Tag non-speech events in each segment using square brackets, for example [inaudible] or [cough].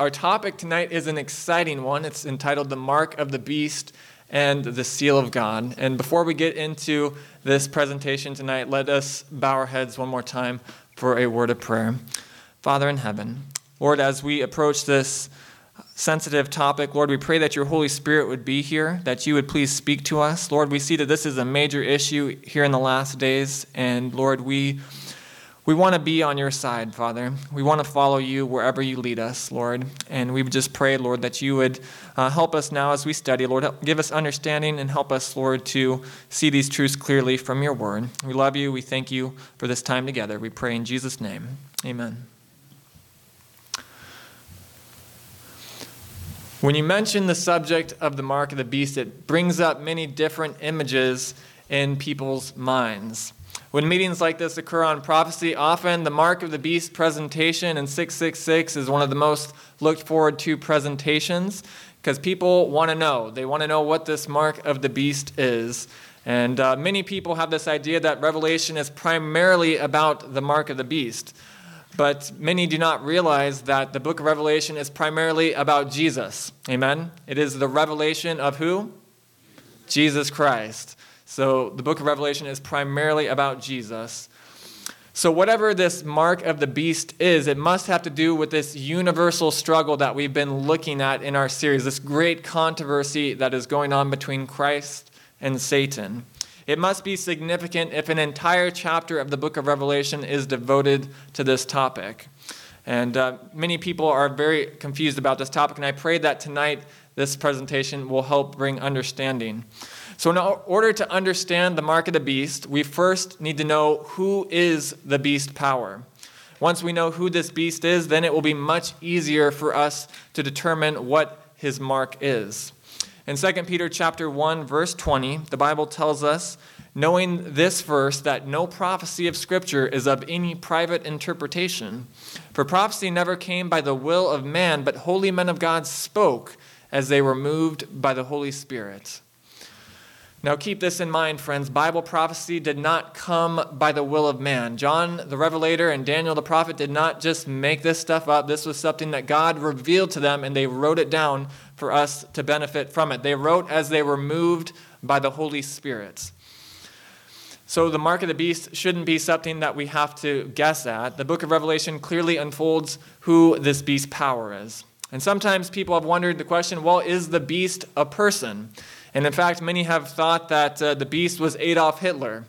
Our topic tonight is an exciting one. It's entitled The Mark of the Beast and the Seal of God. And before we get into this presentation tonight, let us bow our heads one more time for a word of prayer. Father in heaven, Lord, as we approach this sensitive topic, Lord, we pray that your Holy Spirit would be here, that you would please speak to us. Lord, we see that this is a major issue here in the last days, and Lord, we we want to be on your side, Father. We want to follow you wherever you lead us, Lord. And we just pray, Lord, that you would uh, help us now as we study. Lord, give us understanding and help us, Lord, to see these truths clearly from your word. We love you. We thank you for this time together. We pray in Jesus' name. Amen. When you mention the subject of the mark of the beast, it brings up many different images in people's minds. When meetings like this occur on prophecy, often the Mark of the Beast presentation in 666 is one of the most looked forward to presentations because people want to know. They want to know what this Mark of the Beast is. And uh, many people have this idea that Revelation is primarily about the Mark of the Beast. But many do not realize that the book of Revelation is primarily about Jesus. Amen? It is the revelation of who? Jesus Christ. So the book of Revelation is primarily about Jesus. So, whatever this mark of the beast is, it must have to do with this universal struggle that we've been looking at in our series, this great controversy that is going on between Christ and Satan. It must be significant if an entire chapter of the book of Revelation is devoted to this topic. And uh, many people are very confused about this topic, and I pray that tonight this presentation will help bring understanding. So, in order to understand the mark of the beast, we first need to know who is the beast power. Once we know who this beast is, then it will be much easier for us to determine what his mark is. In 2 Peter chapter 1 verse 20, the Bible tells us, knowing this verse that no prophecy of scripture is of any private interpretation, for prophecy never came by the will of man, but holy men of God spoke as they were moved by the Holy Spirit. Now, keep this in mind, friends. Bible prophecy did not come by the will of man. John the Revelator and Daniel the prophet did not just make this stuff up. This was something that God revealed to them, and they wrote it down for us to benefit from it. They wrote as they were moved by the Holy Spirit. So, the mark of the beast shouldn't be something that we have to guess at. The book of Revelation clearly unfolds who this beast's power is. And sometimes people have wondered the question well, is the beast a person? And in fact, many have thought that uh, the beast was Adolf Hitler.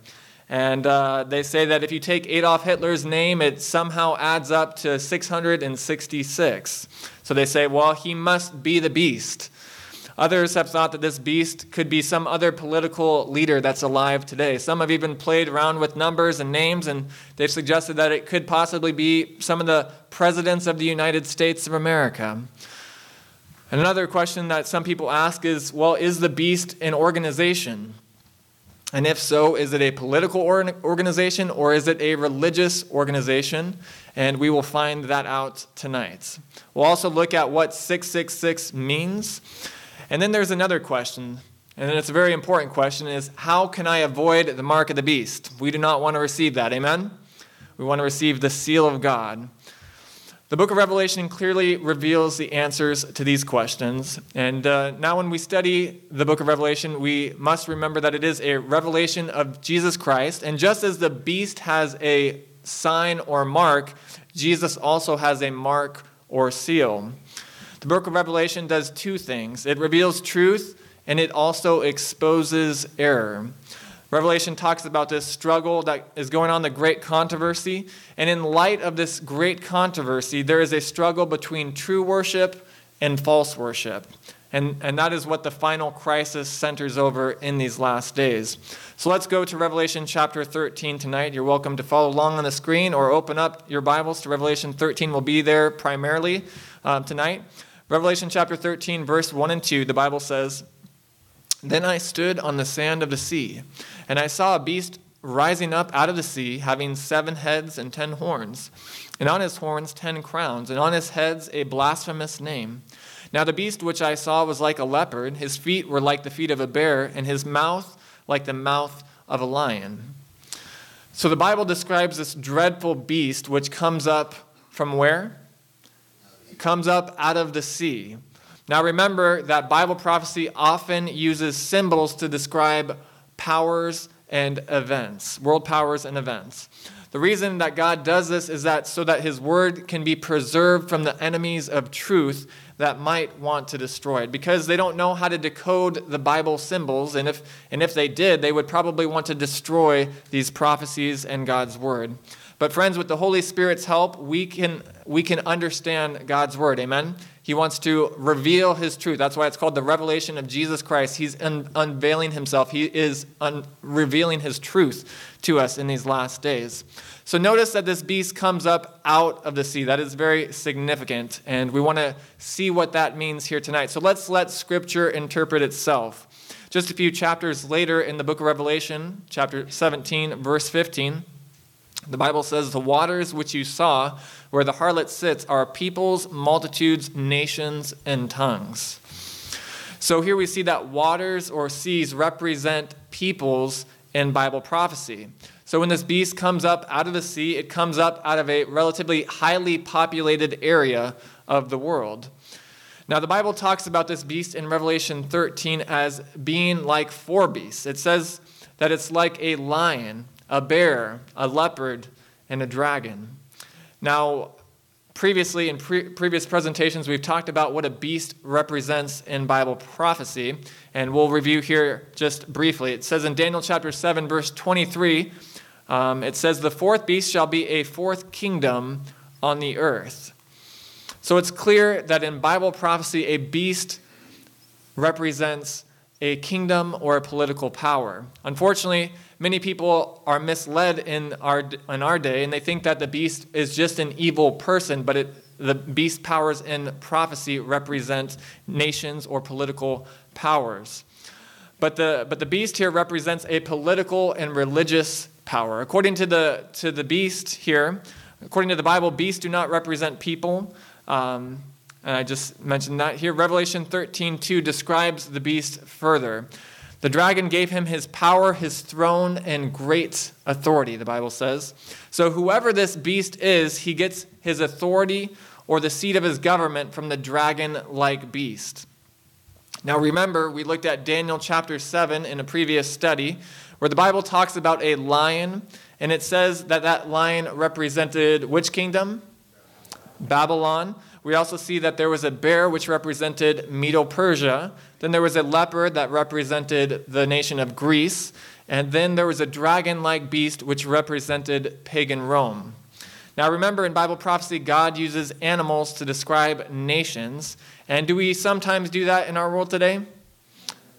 And uh, they say that if you take Adolf Hitler's name, it somehow adds up to 666. So they say, well, he must be the beast. Others have thought that this beast could be some other political leader that's alive today. Some have even played around with numbers and names, and they've suggested that it could possibly be some of the presidents of the United States of America. And another question that some people ask is well, is the beast an organization? And if so, is it a political organization or is it a religious organization? And we will find that out tonight. We'll also look at what 666 means. And then there's another question, and it's a very important question is how can I avoid the mark of the beast? We do not want to receive that. Amen. We want to receive the seal of God. The book of Revelation clearly reveals the answers to these questions. And uh, now, when we study the book of Revelation, we must remember that it is a revelation of Jesus Christ. And just as the beast has a sign or mark, Jesus also has a mark or seal. The book of Revelation does two things it reveals truth and it also exposes error. Revelation talks about this struggle that is going on, the great controversy. And in light of this great controversy, there is a struggle between true worship and false worship. And, and that is what the final crisis centers over in these last days. So let's go to Revelation chapter 13 tonight. You're welcome to follow along on the screen or open up your Bibles to Revelation 13. We'll be there primarily uh, tonight. Revelation chapter 13, verse 1 and 2, the Bible says, Then I stood on the sand of the sea and I saw a beast rising up out of the sea, having seven heads and ten horns, and on his horns ten crowns, and on his heads a blasphemous name. Now the beast which I saw was like a leopard, his feet were like the feet of a bear, and his mouth like the mouth of a lion. So the Bible describes this dreadful beast which comes up from where? Comes up out of the sea. Now remember that Bible prophecy often uses symbols to describe powers and events, world powers and events. The reason that God does this is that so that his word can be preserved from the enemies of truth that might want to destroy it because they don't know how to decode the Bible symbols and if and if they did they would probably want to destroy these prophecies and God's word. But friends with the Holy Spirit's help we can we can understand God's word. Amen. He wants to reveal his truth. That's why it's called the revelation of Jesus Christ. He's un- unveiling himself, he is un- revealing his truth to us in these last days. So notice that this beast comes up out of the sea. That is very significant, and we want to see what that means here tonight. So let's let Scripture interpret itself. Just a few chapters later in the book of Revelation, chapter 17, verse 15, the Bible says, The waters which you saw where the harlot sits are peoples, multitudes, nations, and tongues. So here we see that waters or seas represent peoples in Bible prophecy. So when this beast comes up out of the sea, it comes up out of a relatively highly populated area of the world. Now, the Bible talks about this beast in Revelation 13 as being like four beasts. It says that it's like a lion, a bear, a leopard, and a dragon. Now, previously in pre- previous presentations, we've talked about what a beast represents in Bible prophecy, and we'll review here just briefly. It says in Daniel chapter 7, verse 23, um, it says, The fourth beast shall be a fourth kingdom on the earth. So it's clear that in Bible prophecy, a beast represents a kingdom or a political power. Unfortunately, many people are misled in our, in our day and they think that the beast is just an evil person, but it, the beast powers in prophecy represent nations or political powers. But the, but the beast here represents a political and religious power. According to the, to the beast here, according to the Bible, beasts do not represent people. Um, and I just mentioned that here. Revelation 13 2 describes the beast further. The dragon gave him his power, his throne, and great authority, the Bible says. So, whoever this beast is, he gets his authority or the seat of his government from the dragon like beast. Now, remember, we looked at Daniel chapter 7 in a previous study, where the Bible talks about a lion, and it says that that lion represented which kingdom? Babylon. We also see that there was a bear which represented Medo Persia. Then there was a leopard that represented the nation of Greece. And then there was a dragon like beast which represented pagan Rome. Now remember, in Bible prophecy, God uses animals to describe nations. And do we sometimes do that in our world today?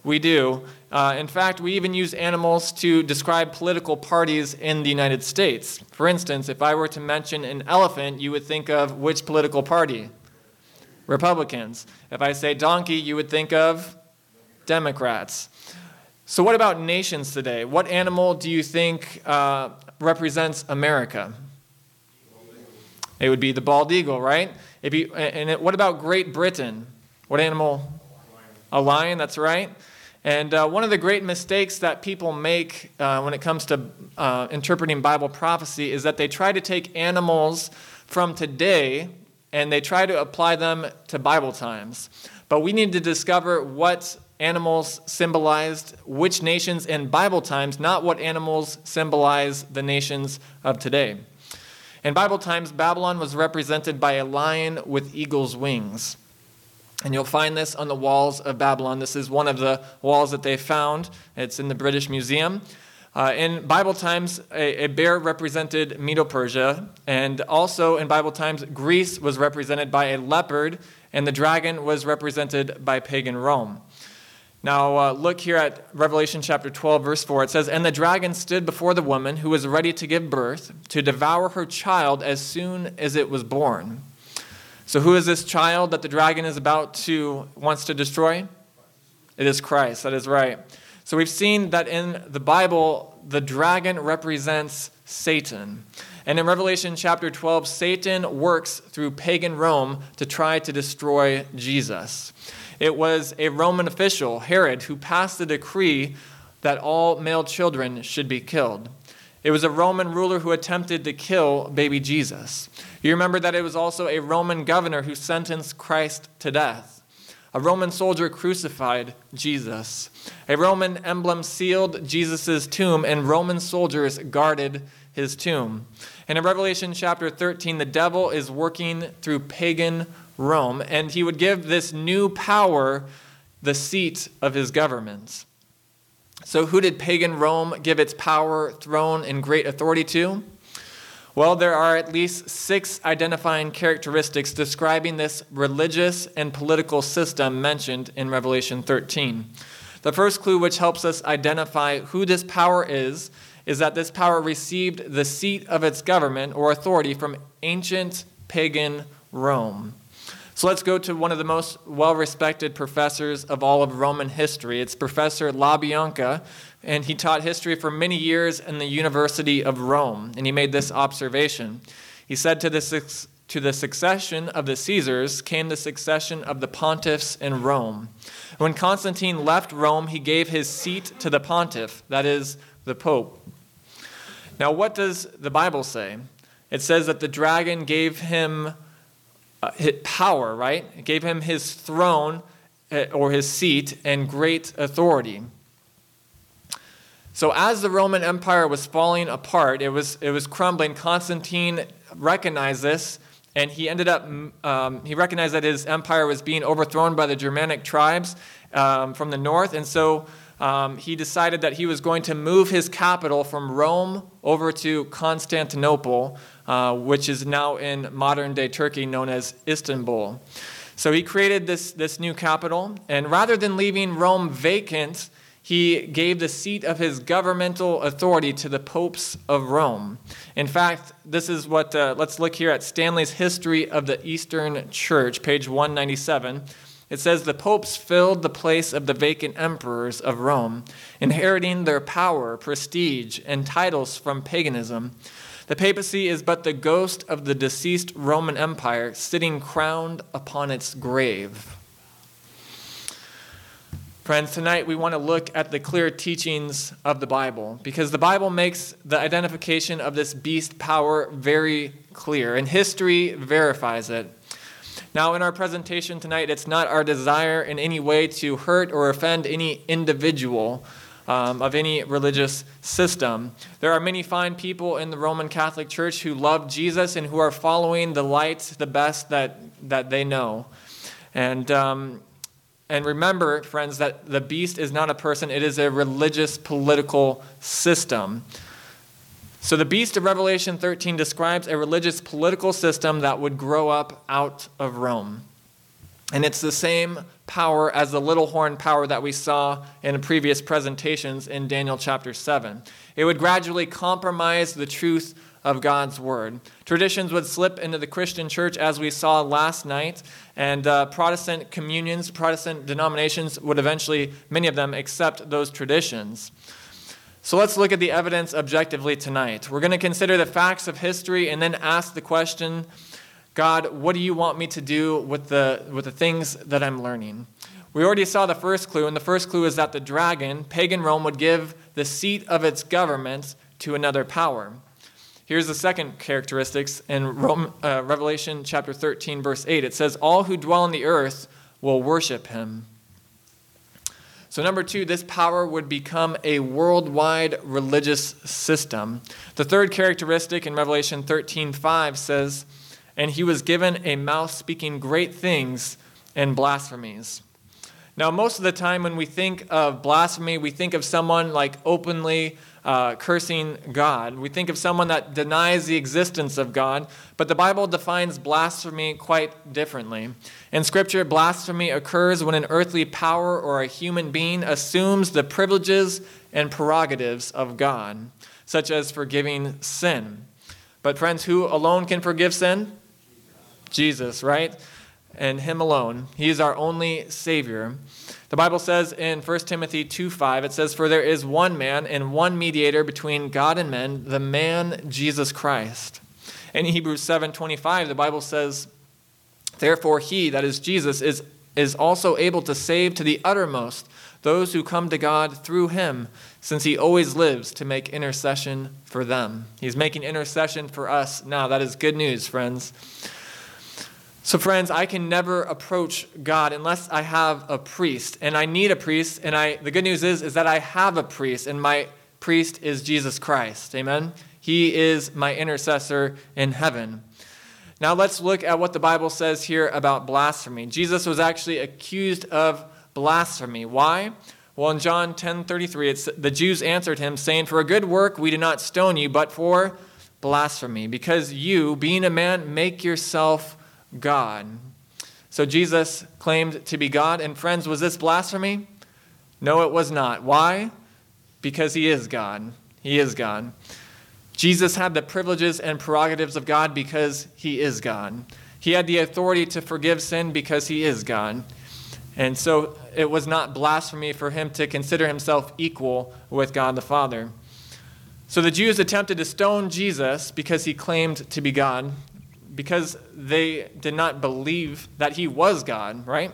We do. Uh, in fact, we even use animals to describe political parties in the United States. For instance, if I were to mention an elephant, you would think of which political party? Republicans. If I say donkey, you would think of Democrats. So, what about nations today? What animal do you think uh, represents America? It would be the bald eagle, right? And it, what about Great Britain? What animal? A lion, that's right. And uh, one of the great mistakes that people make uh, when it comes to uh, interpreting Bible prophecy is that they try to take animals from today and they try to apply them to Bible times. But we need to discover what animals symbolized which nations in Bible times, not what animals symbolize the nations of today. In Bible times, Babylon was represented by a lion with eagle's wings. And you'll find this on the walls of Babylon. This is one of the walls that they found. It's in the British Museum. Uh, in Bible times, a, a bear represented Medo Persia, and also in Bible times, Greece was represented by a leopard, and the dragon was represented by pagan Rome. Now, uh, look here at Revelation chapter 12, verse 4. It says, And the dragon stood before the woman who was ready to give birth, to devour her child as soon as it was born. So, who is this child that the dragon is about to, wants to destroy? It is Christ. That is right. So we've seen that in the Bible, the dragon represents Satan. And in Revelation chapter 12, Satan works through pagan Rome to try to destroy Jesus. It was a Roman official, Herod, who passed the decree that all male children should be killed. It was a Roman ruler who attempted to kill baby Jesus. You remember that it was also a Roman governor who sentenced Christ to death. A Roman soldier crucified Jesus. A Roman emblem sealed Jesus' tomb, and Roman soldiers guarded his tomb. And in Revelation chapter 13, the devil is working through pagan Rome, and he would give this new power the seat of his government. So, who did pagan Rome give its power, throne, and great authority to? Well, there are at least six identifying characteristics describing this religious and political system mentioned in Revelation 13. The first clue, which helps us identify who this power is, is that this power received the seat of its government or authority from ancient pagan Rome. So let's go to one of the most well respected professors of all of Roman history. It's Professor LaBianca, and he taught history for many years in the University of Rome. And he made this observation. He said to the, to the succession of the Caesars came the succession of the pontiffs in Rome. When Constantine left Rome, he gave his seat to the pontiff, that is, the pope. Now, what does the Bible say? It says that the dragon gave him uh, power, right? It gave him his throne uh, or his seat and great authority. So as the Roman Empire was falling apart, it was, it was crumbling, Constantine recognized this and he ended up, um, he recognized that his empire was being overthrown by the Germanic tribes um, from the north. And so um, he decided that he was going to move his capital from Rome over to Constantinople, uh, which is now in modern day Turkey, known as Istanbul. So he created this, this new capital, and rather than leaving Rome vacant, he gave the seat of his governmental authority to the popes of Rome. In fact, this is what, uh, let's look here at Stanley's History of the Eastern Church, page 197. It says the popes filled the place of the vacant emperors of Rome, inheriting their power, prestige, and titles from paganism. The papacy is but the ghost of the deceased Roman Empire sitting crowned upon its grave. Friends, tonight we want to look at the clear teachings of the Bible because the Bible makes the identification of this beast power very clear, and history verifies it. Now, in our presentation tonight, it's not our desire in any way to hurt or offend any individual um, of any religious system. There are many fine people in the Roman Catholic Church who love Jesus and who are following the light the best that, that they know. And, um, and remember, friends, that the beast is not a person, it is a religious political system. So the beast of Revelation 13 describes a religious political system that would grow up out of Rome. And it's the same power as the little horn power that we saw in previous presentations in Daniel chapter 7. It would gradually compromise the truth of God's word. Traditions would slip into the Christian church as we saw last night, and uh, Protestant communions, Protestant denominations would eventually, many of them, accept those traditions. So let's look at the evidence objectively tonight. We're going to consider the facts of history and then ask the question God, what do you want me to do with the, with the things that I'm learning? We already saw the first clue, and the first clue is that the dragon, pagan Rome, would give the seat of its government to another power. Here's the second characteristics in Rome, uh, Revelation chapter 13, verse 8. It says, All who dwell on the earth will worship him. So, number two, this power would become a worldwide religious system. The third characteristic in Revelation 13 5 says, And he was given a mouth speaking great things and blasphemies. Now, most of the time when we think of blasphemy, we think of someone like openly uh, cursing God. We think of someone that denies the existence of God, but the Bible defines blasphemy quite differently. In Scripture, blasphemy occurs when an earthly power or a human being assumes the privileges and prerogatives of God, such as forgiving sin. But, friends, who alone can forgive sin? Jesus, right? And Him alone. He is our only Savior. The Bible says in 1 Timothy 2 5, it says, For there is one man and one mediator between God and men, the man Jesus Christ. In Hebrews seven twenty five, the Bible says, Therefore, he, that is Jesus, is is also able to save to the uttermost those who come to God through him, since he always lives to make intercession for them. He's making intercession for us now. That is good news, friends. So, friends, I can never approach God unless I have a priest, and I need a priest. And I, the good news is, is that I have a priest, and my priest is Jesus Christ. Amen. He is my intercessor in heaven. Now let's look at what the Bible says here about blasphemy. Jesus was actually accused of blasphemy. Why? Well, in John 10:33, it's the Jews answered him, saying, "For a good work we do not stone you, but for blasphemy, because you, being a man, make yourself God." So Jesus claimed to be God, and friends, was this blasphemy? No, it was not. Why? Because he is God. He is God. Jesus had the privileges and prerogatives of God because he is God. He had the authority to forgive sin because he is God. And so it was not blasphemy for him to consider himself equal with God the Father. So the Jews attempted to stone Jesus because he claimed to be God, because they did not believe that he was God, right?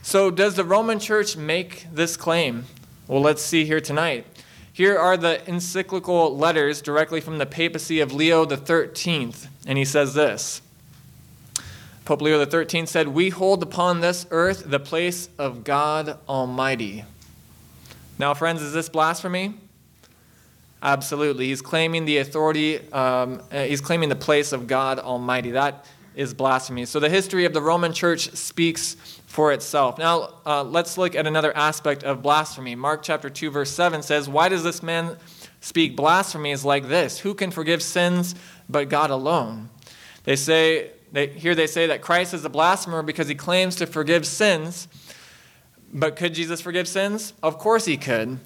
So does the Roman church make this claim? Well, let's see here tonight. Here are the encyclical letters directly from the papacy of Leo XIII, and he says this. Pope Leo XIII said, We hold upon this earth the place of God Almighty. Now, friends, is this blasphemy? Absolutely. He's claiming the authority, um, uh, he's claiming the place of God Almighty. That is blasphemy. So the history of the Roman church speaks for itself. Now, uh, let's look at another aspect of blasphemy. Mark chapter 2, verse 7 says, Why does this man speak blasphemies like this? Who can forgive sins but God alone? They say, they, here they say that Christ is a blasphemer because he claims to forgive sins. But could Jesus forgive sins? Of course he could,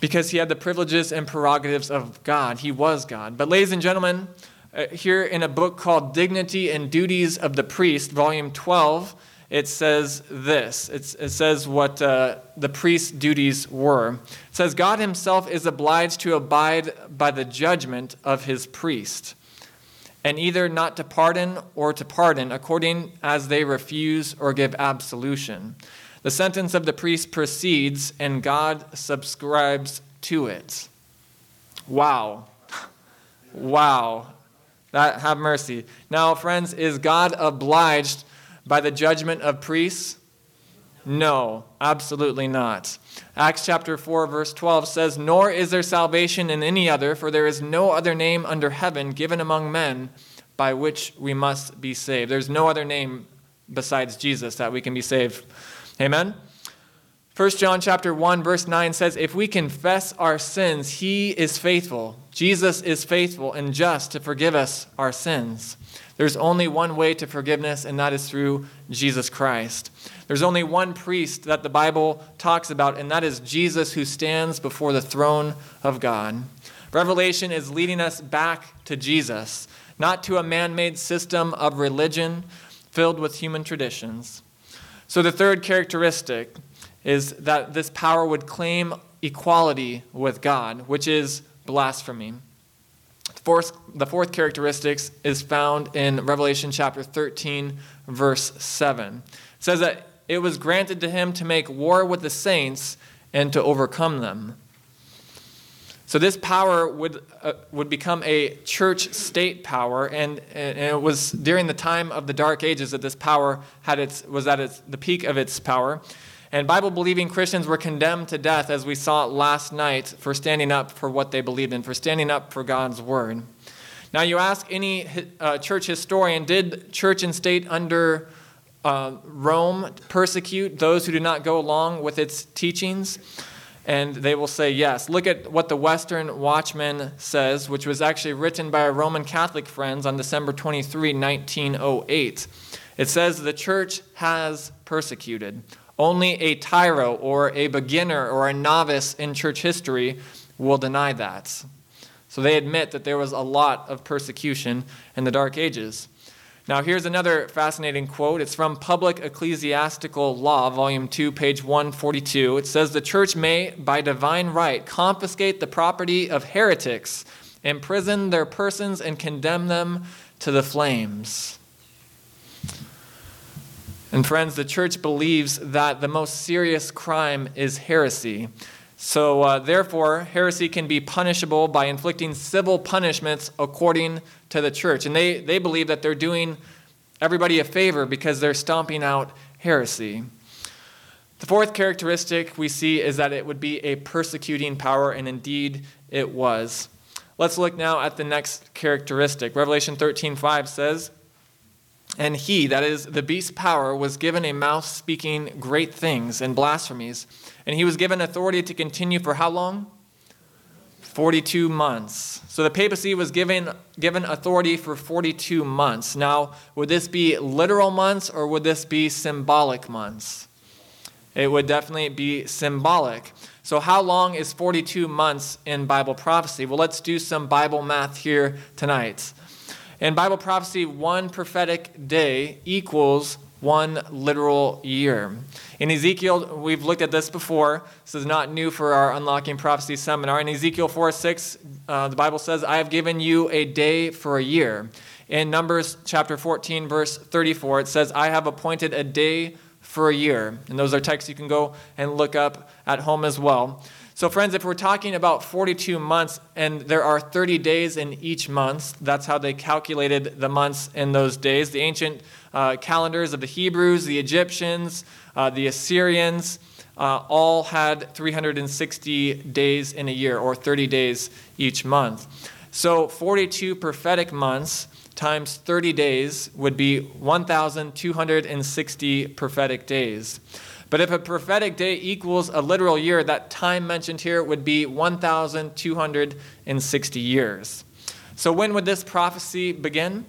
because he had the privileges and prerogatives of God. He was God. But, ladies and gentlemen, uh, here in a book called Dignity and Duties of the Priest, volume 12, it says this. It's, it says what uh, the priest's duties were. It says, God himself is obliged to abide by the judgment of his priest and either not to pardon or to pardon, according as they refuse or give absolution. The sentence of the priest proceeds, and God subscribes to it. Wow. [laughs] Wow. That have mercy. Now, friends, is God obliged by the judgment of priests? No, absolutely not. Acts chapter 4, verse 12 says, Nor is there salvation in any other, for there is no other name under heaven given among men by which we must be saved. There's no other name besides Jesus that we can be saved. Amen? 1 John chapter 1 verse 9 says if we confess our sins he is faithful Jesus is faithful and just to forgive us our sins there's only one way to forgiveness and that is through Jesus Christ there's only one priest that the Bible talks about, and that is Jesus who stands before the throne of God. Revelation is leading us back to Jesus, not to a man made system of religion filled with human traditions. So, the third characteristic is that this power would claim equality with God, which is blasphemy. Fourth, the fourth characteristic is found in Revelation chapter 13, verse 7. It says that it was granted to him to make war with the saints and to overcome them. So this power would, uh, would become a church state power, and, and it was during the time of the Dark Ages that this power had its, was at its, the peak of its power. And Bible believing Christians were condemned to death, as we saw last night, for standing up for what they believed in, for standing up for God's word. Now, you ask any uh, church historian, did church and state under uh, Rome persecute those who do not go along with its teachings? And they will say yes. Look at what the Western Watchman says, which was actually written by our Roman Catholic friends on December 23, 1908. It says the church has persecuted. Only a tyro or a beginner or a novice in church history will deny that. So they admit that there was a lot of persecution in the Dark Ages. Now, here's another fascinating quote. It's from Public Ecclesiastical Law, Volume 2, page 142. It says The church may, by divine right, confiscate the property of heretics, imprison their persons, and condemn them to the flames. And friends, the church believes that the most serious crime is heresy. So, uh, therefore, heresy can be punishable by inflicting civil punishments according to the church. And they, they believe that they're doing everybody a favor because they're stomping out heresy. The fourth characteristic we see is that it would be a persecuting power, and indeed it was. Let's look now at the next characteristic. Revelation 13:5 says, "And he, that is the beast's power, was given a mouth speaking great things and blasphemies, and he was given authority to continue for how long? 42 months. So the papacy was given, given authority for 42 months. Now, would this be literal months or would this be symbolic months? It would definitely be symbolic. So, how long is 42 months in Bible prophecy? Well, let's do some Bible math here tonight. In Bible prophecy, one prophetic day equals one literal year. In Ezekiel, we've looked at this before. This is not new for our Unlocking Prophecy seminar. In Ezekiel 4 6, uh, the Bible says, I have given you a day for a year. In Numbers chapter 14, verse 34, it says, I have appointed a day for a year. And those are texts you can go and look up at home as well. So, friends, if we're talking about 42 months and there are 30 days in each month, that's how they calculated the months in those days. The ancient uh, calendars of the Hebrews, the Egyptians, uh, the Assyrians, uh, all had 360 days in a year or 30 days each month. So 42 prophetic months times 30 days would be 1,260 prophetic days. But if a prophetic day equals a literal year, that time mentioned here would be 1,260 years. So when would this prophecy begin?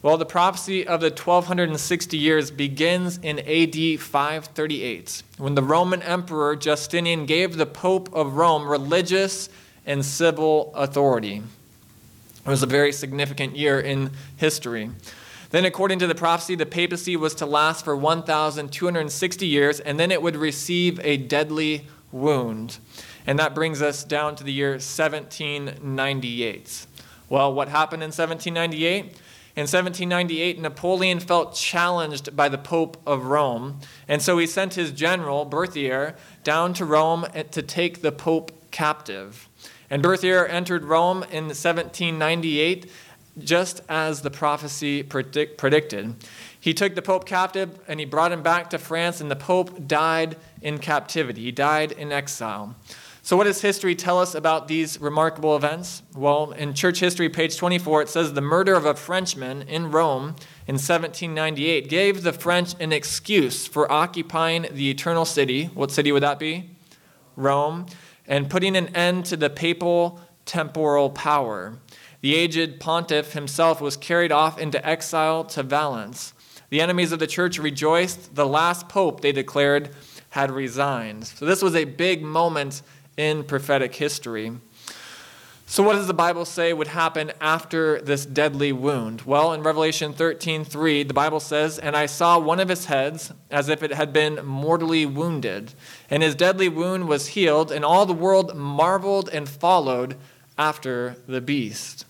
Well, the prophecy of the 1260 years begins in AD 538, when the Roman Emperor Justinian gave the Pope of Rome religious and civil authority. It was a very significant year in history. Then, according to the prophecy, the papacy was to last for 1,260 years, and then it would receive a deadly wound. And that brings us down to the year 1798. Well, what happened in 1798? In 1798, Napoleon felt challenged by the Pope of Rome, and so he sent his general, Berthier, down to Rome to take the Pope captive. And Berthier entered Rome in 1798 just as the prophecy predict, predicted. He took the Pope captive and he brought him back to France, and the Pope died in captivity. He died in exile. So, what does history tell us about these remarkable events? Well, in church history, page 24, it says the murder of a Frenchman in Rome in 1798 gave the French an excuse for occupying the eternal city. What city would that be? Rome. And putting an end to the papal temporal power. The aged pontiff himself was carried off into exile to Valence. The enemies of the church rejoiced. The last pope, they declared, had resigned. So this was a big moment in prophetic history. So what does the Bible say would happen after this deadly wound? Well, in Revelation 13:3, the Bible says, "And I saw one of his heads as if it had been mortally wounded, and his deadly wound was healed, and all the world marveled and followed after the beast."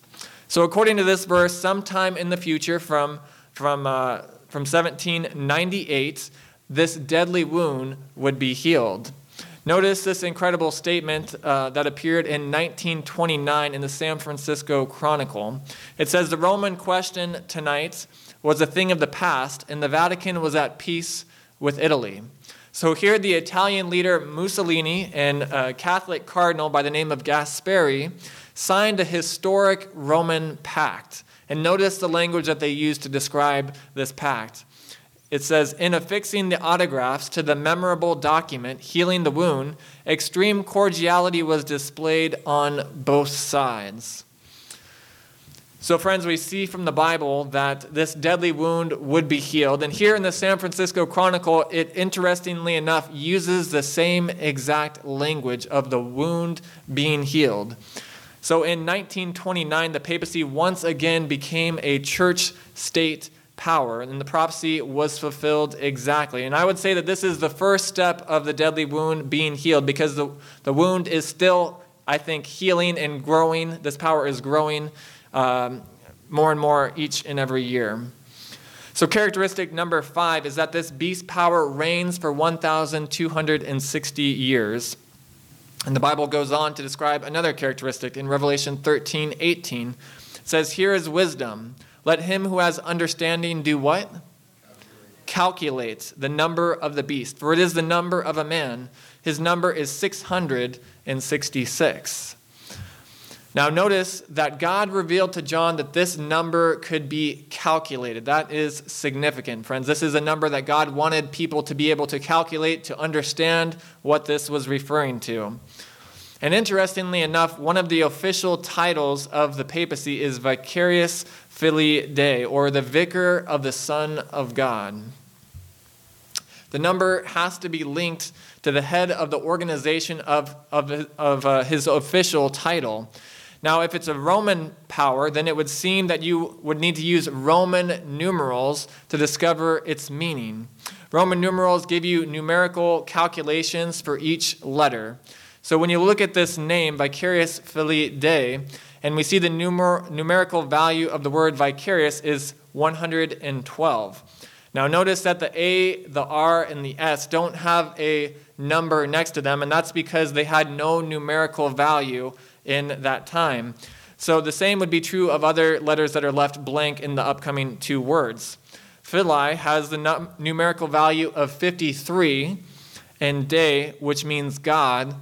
So, according to this verse, sometime in the future, from, from, uh, from 1798, this deadly wound would be healed. Notice this incredible statement uh, that appeared in 1929 in the San Francisco Chronicle. It says The Roman question tonight was a thing of the past, and the Vatican was at peace with Italy. So here, the Italian leader Mussolini and a Catholic cardinal by the name of Gasparri signed a historic Roman pact. And notice the language that they used to describe this pact. It says, in affixing the autographs to the memorable document healing the wound, extreme cordiality was displayed on both sides. So, friends, we see from the Bible that this deadly wound would be healed. And here in the San Francisco Chronicle, it interestingly enough uses the same exact language of the wound being healed. So in 1929, the papacy once again became a church state power, and the prophecy was fulfilled exactly. And I would say that this is the first step of the deadly wound being healed because the, the wound is still, I think, healing and growing. This power is growing um, more and more each and every year. So, characteristic number five is that this beast power reigns for 1,260 years. And the Bible goes on to describe another characteristic in Revelation 13 18. It says, Here is wisdom. Let him who has understanding do what? Calculate the number of the beast, for it is the number of a man. His number is 666. Now, notice that God revealed to John that this number could be calculated. That is significant, friends. This is a number that God wanted people to be able to calculate, to understand what this was referring to. And interestingly enough, one of the official titles of the papacy is Vicarius Filii Dei, or the Vicar of the Son of God. The number has to be linked to the head of the organization of, of, of uh, his official title. Now, if it's a Roman power, then it would seem that you would need to use Roman numerals to discover its meaning. Roman numerals give you numerical calculations for each letter. So when you look at this name, Vicarius Filii Dei, and we see the numer- numerical value of the word Vicarius is 112. Now, notice that the A, the R, and the S don't have a number next to them, and that's because they had no numerical value in that time. So the same would be true of other letters that are left blank in the upcoming two words. Filii has the numerical value of 53, and Dei, which means God,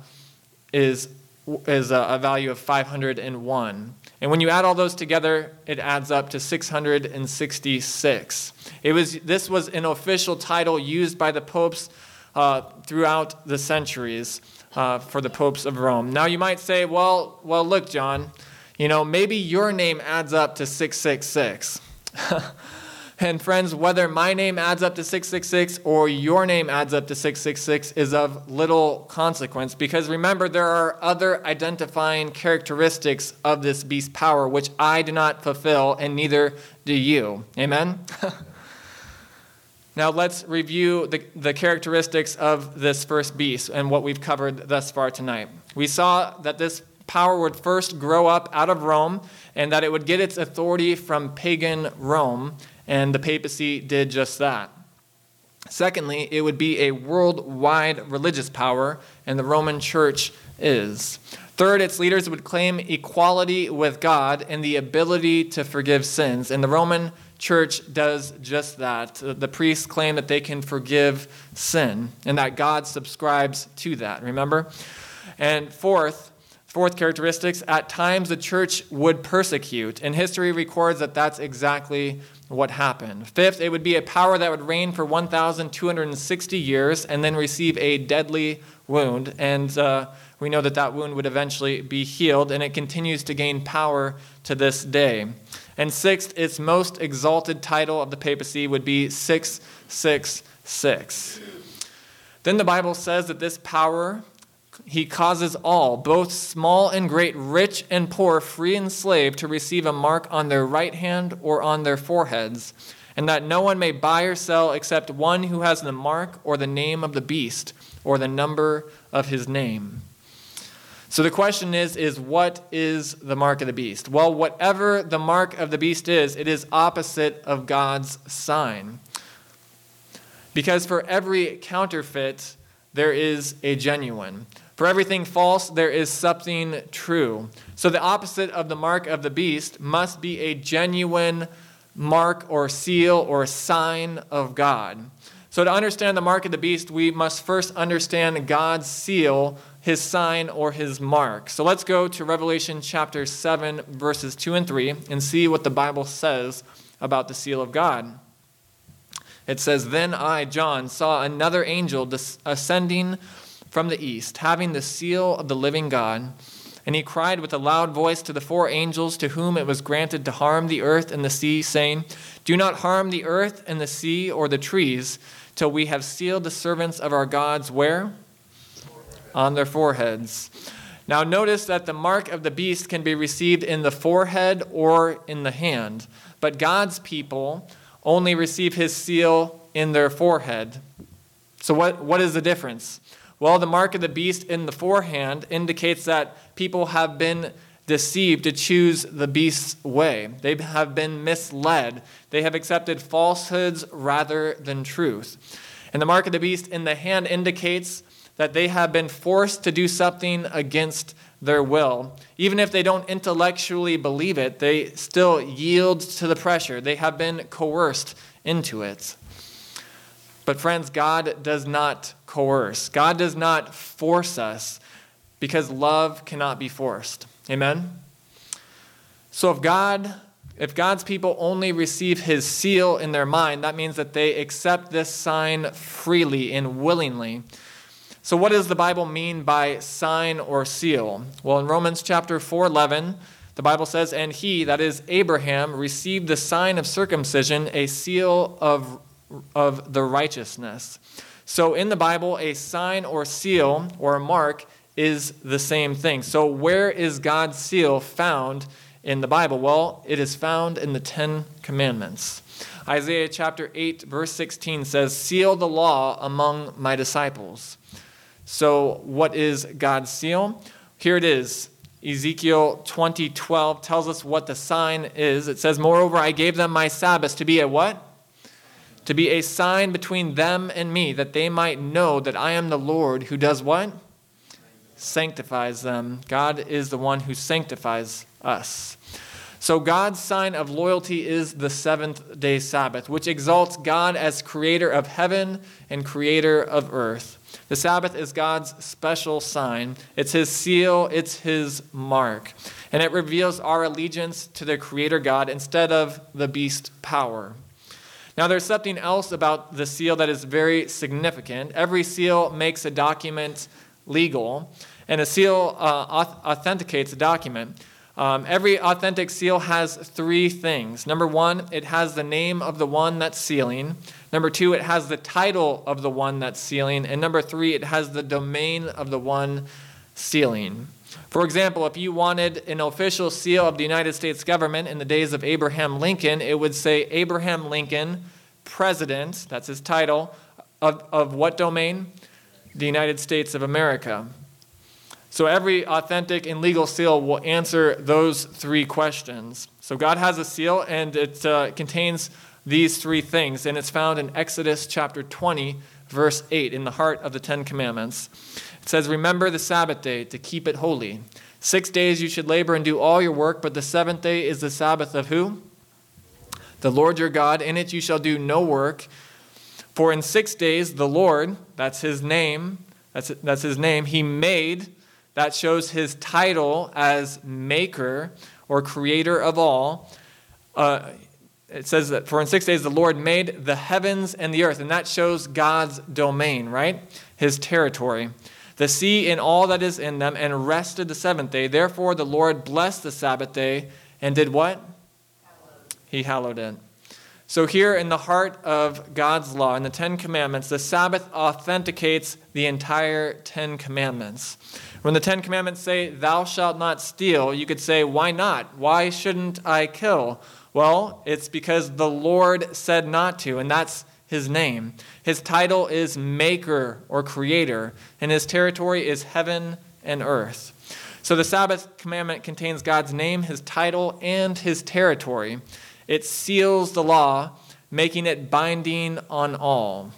is, is a, a value of 501. And when you add all those together, it adds up to 666. It was, this was an official title used by the popes uh, throughout the centuries uh, for the popes of Rome. Now you might say, well, well, look, John, you know, maybe your name adds up to 666. [laughs] and friends, whether my name adds up to 666 or your name adds up to 666 is of little consequence because remember, there are other identifying characteristics of this beast power which I do not fulfill and neither do you. Amen? [laughs] Now let's review the, the characteristics of this first beast and what we've covered thus far tonight. We saw that this power would first grow up out of Rome and that it would get its authority from pagan Rome, and the papacy did just that. Secondly, it would be a worldwide religious power, and the Roman Church is. Third, its leaders would claim equality with God and the ability to forgive sins, and the Roman church does just that. The priests claim that they can forgive sin and that God subscribes to that, remember? And fourth, fourth characteristics, at times the church would persecute, and history records that that's exactly what happened. Fifth, it would be a power that would reign for 1,260 years and then receive a deadly wound. And uh, we know that that wound would eventually be healed, and it continues to gain power to this day. And sixth, its most exalted title of the papacy would be 666. Then the Bible says that this power, he causes all, both small and great, rich and poor, free and slave, to receive a mark on their right hand or on their foreheads, and that no one may buy or sell except one who has the mark or the name of the beast or the number of his name. So the question is is what is the mark of the beast? Well, whatever the mark of the beast is, it is opposite of God's sign. Because for every counterfeit there is a genuine. For everything false there is something true. So the opposite of the mark of the beast must be a genuine mark or seal or sign of God. So, to understand the mark of the beast, we must first understand God's seal his sign or his mark. So let's go to Revelation chapter 7, verses 2 and 3, and see what the Bible says about the seal of God. It says, Then I, John, saw another angel ascending from the east, having the seal of the living God. And he cried with a loud voice to the four angels to whom it was granted to harm the earth and the sea, saying, Do not harm the earth and the sea or the trees, till we have sealed the servants of our gods where? on their foreheads. Now, notice that the mark of the beast can be received in the forehead or in the hand, but God's people only receive his seal in their forehead. So, what, what is the difference? Well, the mark of the beast in the forehand indicates that people have been deceived to choose the beast's way. They have been misled. They have accepted falsehoods rather than truth. And the mark of the beast in the hand indicates that they have been forced to do something against their will. Even if they don't intellectually believe it, they still yield to the pressure. They have been coerced into it. But, friends, God does not coerce, God does not force us because love cannot be forced. Amen? So, if God if God's people only receive his seal in their mind, that means that they accept this sign freely and willingly. So what does the Bible mean by sign or seal? Well, in Romans chapter 4:11, the Bible says, "And he, that is Abraham, received the sign of circumcision, a seal of of the righteousness." So in the Bible, a sign or seal or a mark is the same thing. So where is God's seal found in the Bible? Well, it is found in the Ten Commandments. Isaiah chapter 8, verse 16 says, Seal the law among my disciples. So, what is God's seal? Here it is. Ezekiel 20:12 tells us what the sign is. It says, "Moreover, I gave them my Sabbath to be a what? To be a sign between them and me, that they might know that I am the Lord who does what? Sanctifies them. God is the one who sanctifies us. So, God's sign of loyalty is the seventh day Sabbath, which exalts God as creator of heaven and creator of earth. The Sabbath is God's special sign, it's his seal, it's his mark. And it reveals our allegiance to the creator God instead of the beast power. Now, there's something else about the seal that is very significant. Every seal makes a document legal, and a seal uh, authenticates a document. Um, every authentic seal has three things. Number one, it has the name of the one that's sealing. Number two, it has the title of the one that's sealing. And number three, it has the domain of the one sealing. For example, if you wanted an official seal of the United States government in the days of Abraham Lincoln, it would say Abraham Lincoln, President, that's his title, of, of what domain? The United States of America. So every authentic and legal seal will answer those three questions. So God has a seal, and it uh, contains these three things, and it's found in Exodus chapter 20, verse 8, in the heart of the Ten Commandments. It says, Remember the Sabbath day to keep it holy. Six days you should labor and do all your work, but the seventh day is the Sabbath of who? The Lord your God. In it you shall do no work. For in six days the Lord, that's his name, that's, that's his name, he made that shows his title as maker or creator of all. Uh, it says that for in six days the Lord made the heavens and the earth, and that shows God's domain, right? His territory. The sea and all that is in them, and rested the seventh day. Therefore the Lord blessed the Sabbath day and did what? He hallowed it. So, here in the heart of God's law, in the Ten Commandments, the Sabbath authenticates the entire Ten Commandments. When the Ten Commandments say, Thou shalt not steal, you could say, Why not? Why shouldn't I kill? Well, it's because the Lord said not to, and that's his name. His title is Maker or Creator, and his territory is heaven and earth. So the Sabbath commandment contains God's name, his title, and his territory. It seals the law, making it binding on all.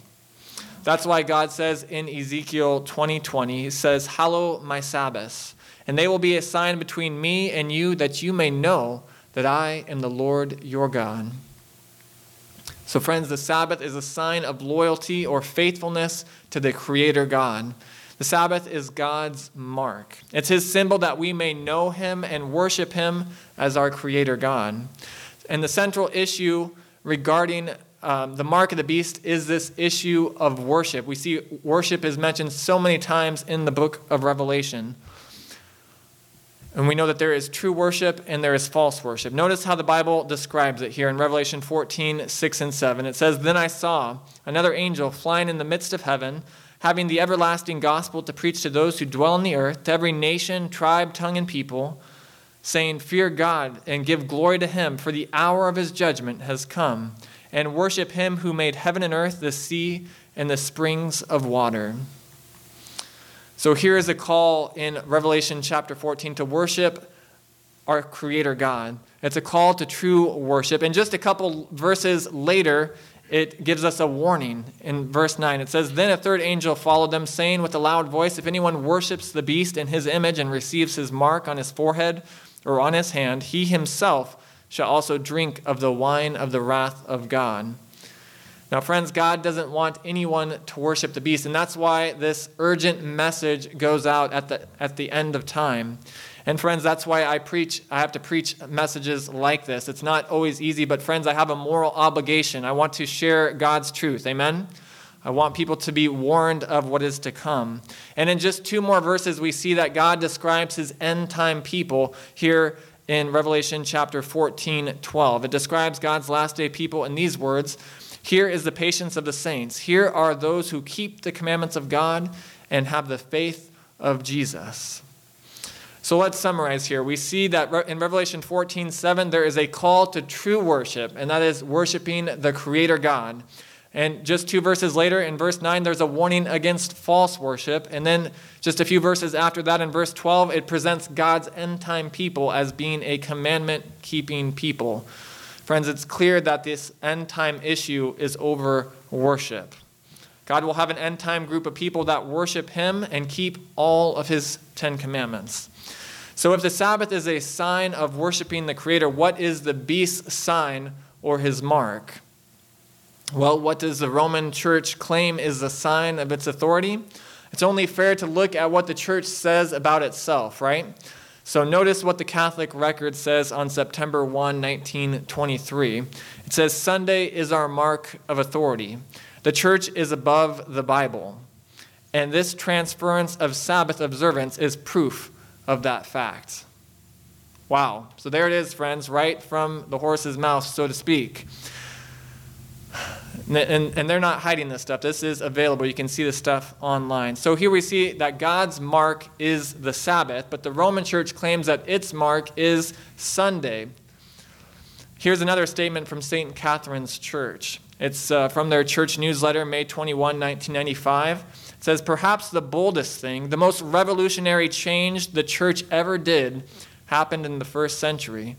That's why God says in Ezekiel 20:20, 20, he says, "Hallow my Sabbaths, and they will be a sign between me and you that you may know that I am the Lord your God." So friends, the Sabbath is a sign of loyalty or faithfulness to the creator God. The Sabbath is God's mark. It's his symbol that we may know him and worship him as our creator God. And the central issue regarding um, the mark of the beast is this issue of worship. We see worship is mentioned so many times in the book of Revelation. And we know that there is true worship and there is false worship. Notice how the Bible describes it here in Revelation 14, 6 and 7. It says, Then I saw another angel flying in the midst of heaven, having the everlasting gospel to preach to those who dwell on the earth, to every nation, tribe, tongue, and people, saying, Fear God and give glory to him, for the hour of his judgment has come and worship him who made heaven and earth, the sea, and the springs of water. So here is a call in Revelation chapter 14 to worship our Creator God. It's a call to true worship. And just a couple verses later, it gives us a warning in verse 9. It says, Then a third angel followed them, saying with a loud voice, If anyone worships the beast in his image and receives his mark on his forehead or on his hand, he himself shall also drink of the wine of the wrath of God. Now, friends, God doesn't want anyone to worship the beast, and that's why this urgent message goes out at the, at the end of time. And friends, that's why I preach, I have to preach messages like this. It's not always easy, but friends, I have a moral obligation. I want to share God's truth. Amen? I want people to be warned of what is to come. And in just two more verses, we see that God describes his end time people here in Revelation chapter 14, 12. It describes God's last day people in these words Here is the patience of the saints. Here are those who keep the commandments of God and have the faith of Jesus. So let's summarize here. We see that in Revelation 14 7, there is a call to true worship, and that is worshiping the Creator God. And just two verses later, in verse 9, there's a warning against false worship. And then just a few verses after that, in verse 12, it presents God's end time people as being a commandment keeping people. Friends, it's clear that this end time issue is over worship. God will have an end time group of people that worship Him and keep all of His Ten Commandments. So, if the Sabbath is a sign of worshiping the Creator, what is the beast's sign or his mark? Well, what does the Roman church claim is the sign of its authority? It's only fair to look at what the church says about itself, right? So notice what the Catholic record says on September 1, 1923. It says, Sunday is our mark of authority. The church is above the Bible. And this transference of Sabbath observance is proof of that fact. Wow. So there it is, friends, right from the horse's mouth, so to speak. And, and, they're not hiding this stuff. This is available. You can see this stuff online. So here we see that God's mark is the Sabbath, but the Roman church claims that its mark is Sunday. Here's another statement from St. Catherine's Church. It's uh, from their church newsletter, May 21, 1995. It says, Perhaps the boldest thing, the most revolutionary change the church ever did, happened in the first century.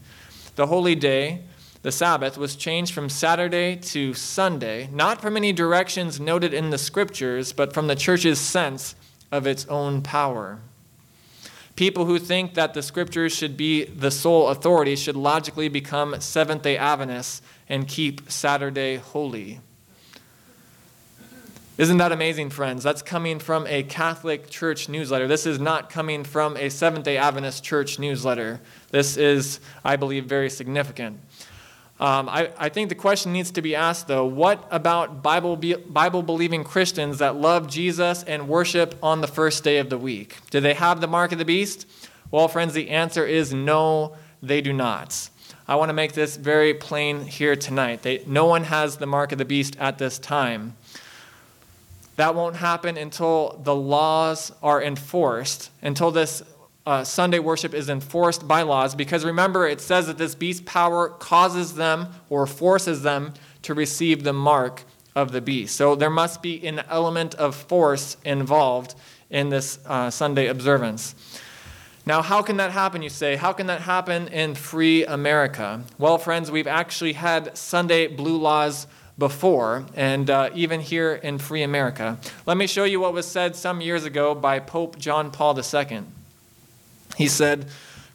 The holy day, the Sabbath, was changed from Saturday to Sunday, not from any directions noted in the scriptures, but from the church's sense of its own power. People who think that the scriptures should be the sole authority should logically become Seventh day Adventists and keep Saturday holy. Isn't that amazing, friends? That's coming from a Catholic church newsletter. This is not coming from a Seventh day Adventist church newsletter. This is, I believe, very significant. Um, I, I, think the question needs to be asked, though what about Bible, Bible believing Christians that love Jesus and worship on the first day of the week? Do they have the mark of the beast? Well, friends, the answer is no, they do not. I want to make this very plain here tonight. They, no one has the mark of the beast at this time. That won't happen until the laws are enforced, until this uh, Sunday worship is enforced by laws. Because remember, it says that this beast power causes them or forces them to receive the mark of the beast. So there must be an element of force involved in this uh, Sunday observance. Now, how can that happen, you say? How can that happen in free America? Well, friends, we've actually had Sunday blue laws before, and uh, even here in free America. Let me show you what was said some years ago by Pope John Paul II. He said,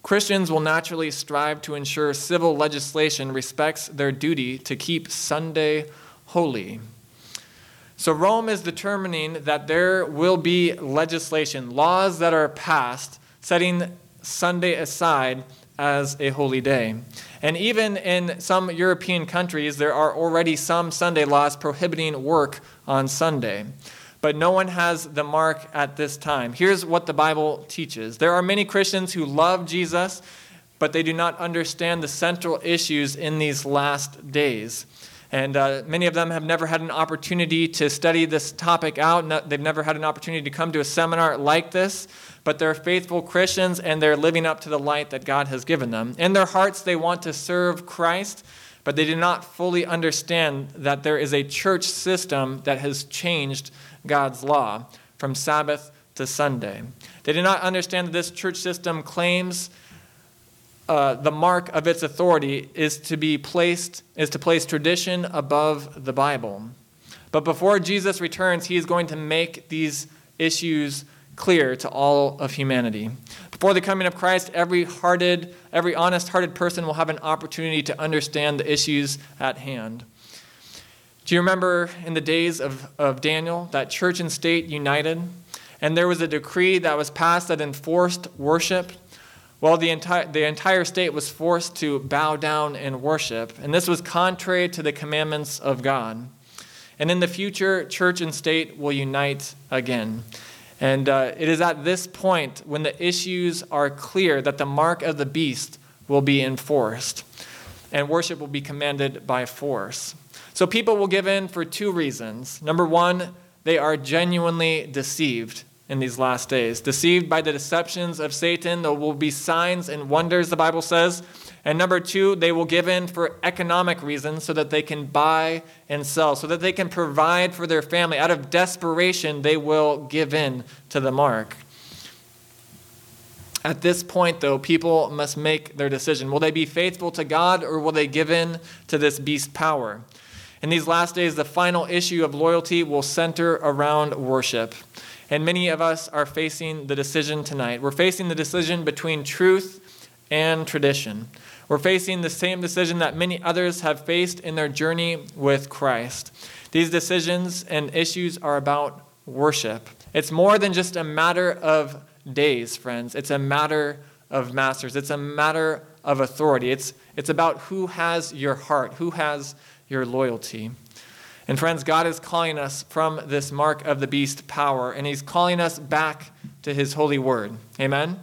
Christians will naturally strive to ensure civil legislation respects their duty to keep Sunday holy. So, Rome is determining that there will be legislation, laws that are passed, setting Sunday aside as a holy day. And even in some European countries, there are already some Sunday laws prohibiting work on Sunday. But no one has the mark at this time. Here's what the Bible teaches there are many Christians who love Jesus, but they do not understand the central issues in these last days. And uh, many of them have never had an opportunity to study this topic out. No, they've never had an opportunity to come to a seminar like this but they're faithful Christians and they're living up to the light that God has given them. In their hearts, they want to serve Christ, but they do not fully understand that there is a church system that has changed God's law from Sabbath to Sunday. They do not understand that this church system claims uh, the mark of its authority is to be placed is to place tradition above the Bible. But before Jesus returns, he is going to make these issues clear to all of humanity. Before the coming of Christ, every hearted, every honest-hearted person will have an opportunity to understand the issues at hand. Do you remember in the days of, of Daniel that church and state united? And there was a decree that was passed that enforced worship. Well, the entire, the entire state was forced to bow down and worship. And this was contrary to the commandments of God. And in the future, church and state will unite again. And uh, it is at this point, when the issues are clear, that the mark of the beast will be enforced and worship will be commanded by force. So people will give in for two reasons. Number one, they are genuinely deceived in these last days. Deceived by the deceptions of Satan, there will be signs and wonders, the Bible says. And number two, they will give in for economic reasons so that they can buy and sell, so that they can provide for their family. Out of desperation, they will give in to the mark. At this point, though, people must make their decision. Will they be faithful to God or will they give in to this beast power? In these last days, the final issue of loyalty will center around worship. And many of us are facing the decision tonight. We're facing the decision between truth and tradition. We're facing the same decision that many others have faced in their journey with Christ. These decisions and issues are about worship. It's more than just a matter of days, friends. It's a matter of masters. It's a matter of authority. It's, it's about who has your heart, who has your loyalty. And friends, God is calling us from this mark of the beast power, and He's calling us back to His holy word. Amen?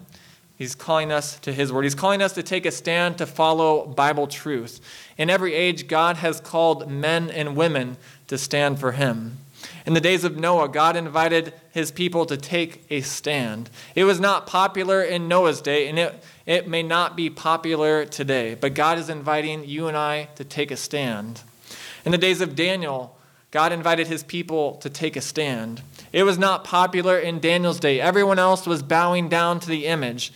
He's calling us to His Word. He's calling us to take a stand to follow Bible truth. In every age, God has called men and women to stand for Him. In the days of Noah, God invited His people to take a stand. It was not popular in Noah's day, and it, it may not be popular today, but God is inviting you and I to take a stand. In the days of Daniel, God invited His people to take a stand. It was not popular in Daniel's day. Everyone else was bowing down to the image.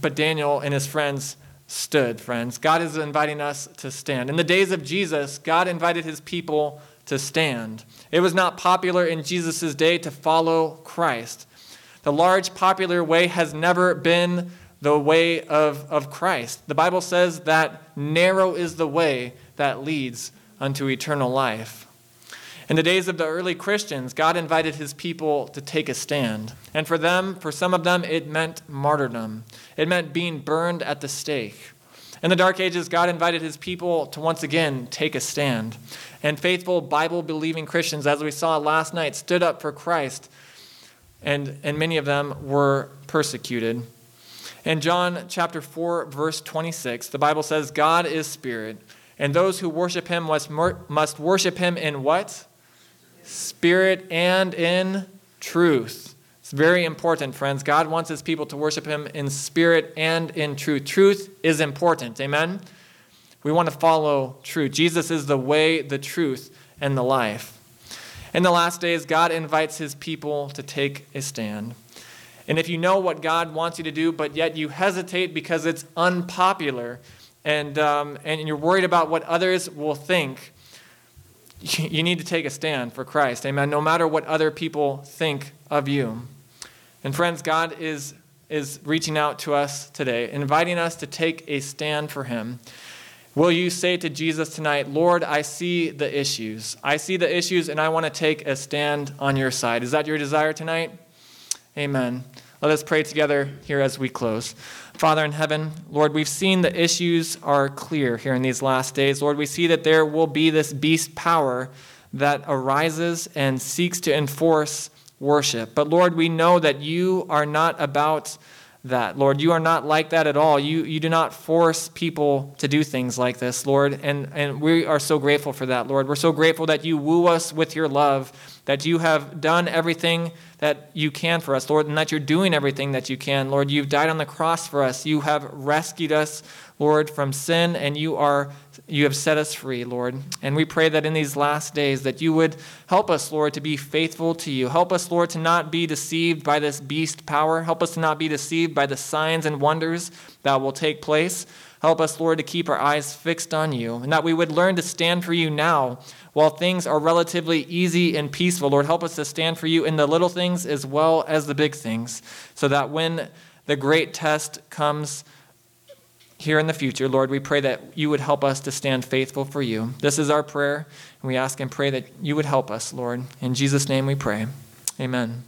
But Daniel and his friends stood, friends. God is inviting us to stand. In the days of Jesus, God invited his people to stand. It was not popular in Jesus' day to follow Christ. The large popular way has never been the way of, of Christ. The Bible says that narrow is the way that leads unto eternal life. In the days of the early Christians, God invited his people to take a stand. And for them, for some of them, it meant martyrdom. It meant being burned at the stake. In the Dark Ages, God invited his people to once again take a stand. And faithful, Bible believing Christians, as we saw last night, stood up for Christ, and, and many of them were persecuted. In John chapter 4, verse 26, the Bible says, God is spirit, and those who worship him must, must worship him in what? Spirit and in truth. It's very important, friends. God wants his people to worship him in spirit and in truth. Truth is important. Amen? We want to follow truth. Jesus is the way, the truth, and the life. In the last days, God invites his people to take a stand. And if you know what God wants you to do, but yet you hesitate because it's unpopular and, um, and you're worried about what others will think, [laughs] you need to take a stand for Christ. Amen. No matter what other people think of you. And friends, God is, is reaching out to us today, inviting us to take a stand for Him. Will you say to Jesus tonight, Lord, I see the issues. I see the issues and I want to take a stand on your side. Is that your desire tonight? Amen. Let us pray together here as we close. Father in heaven, Lord, we've seen the issues are clear here in these last days. Lord, we see that there will be this beast power that arises and seeks to enforce worship. But Lord, we know that you are not about that. Lord, you are not like that at all. You, you do not force people to do things like this, Lord. And, and we are so grateful for that, Lord. We're so grateful that you woo us with your love, that you have done everything that you can for us, Lord, and that you're doing everything that you can. Lord, you've died on the cross for us. You have rescued us, Lord, from sin, and you are you have set us free, Lord. And we pray that in these last days that you would help us, Lord, to be faithful to you. Help us, Lord, to not be deceived by this beast power. Help us to not be deceived by the signs and wonders that will take place. Help us, Lord, to keep our eyes fixed on you, and that we would learn to stand for you now while things are relatively easy and peaceful. Lord, help us to stand for you in the little things as well as the big things, so that when the great test comes here in the future, Lord, we pray that you would help us to stand faithful for you. This is our prayer, and we ask and pray that you would help us, Lord. In Jesus' name we pray. Amen.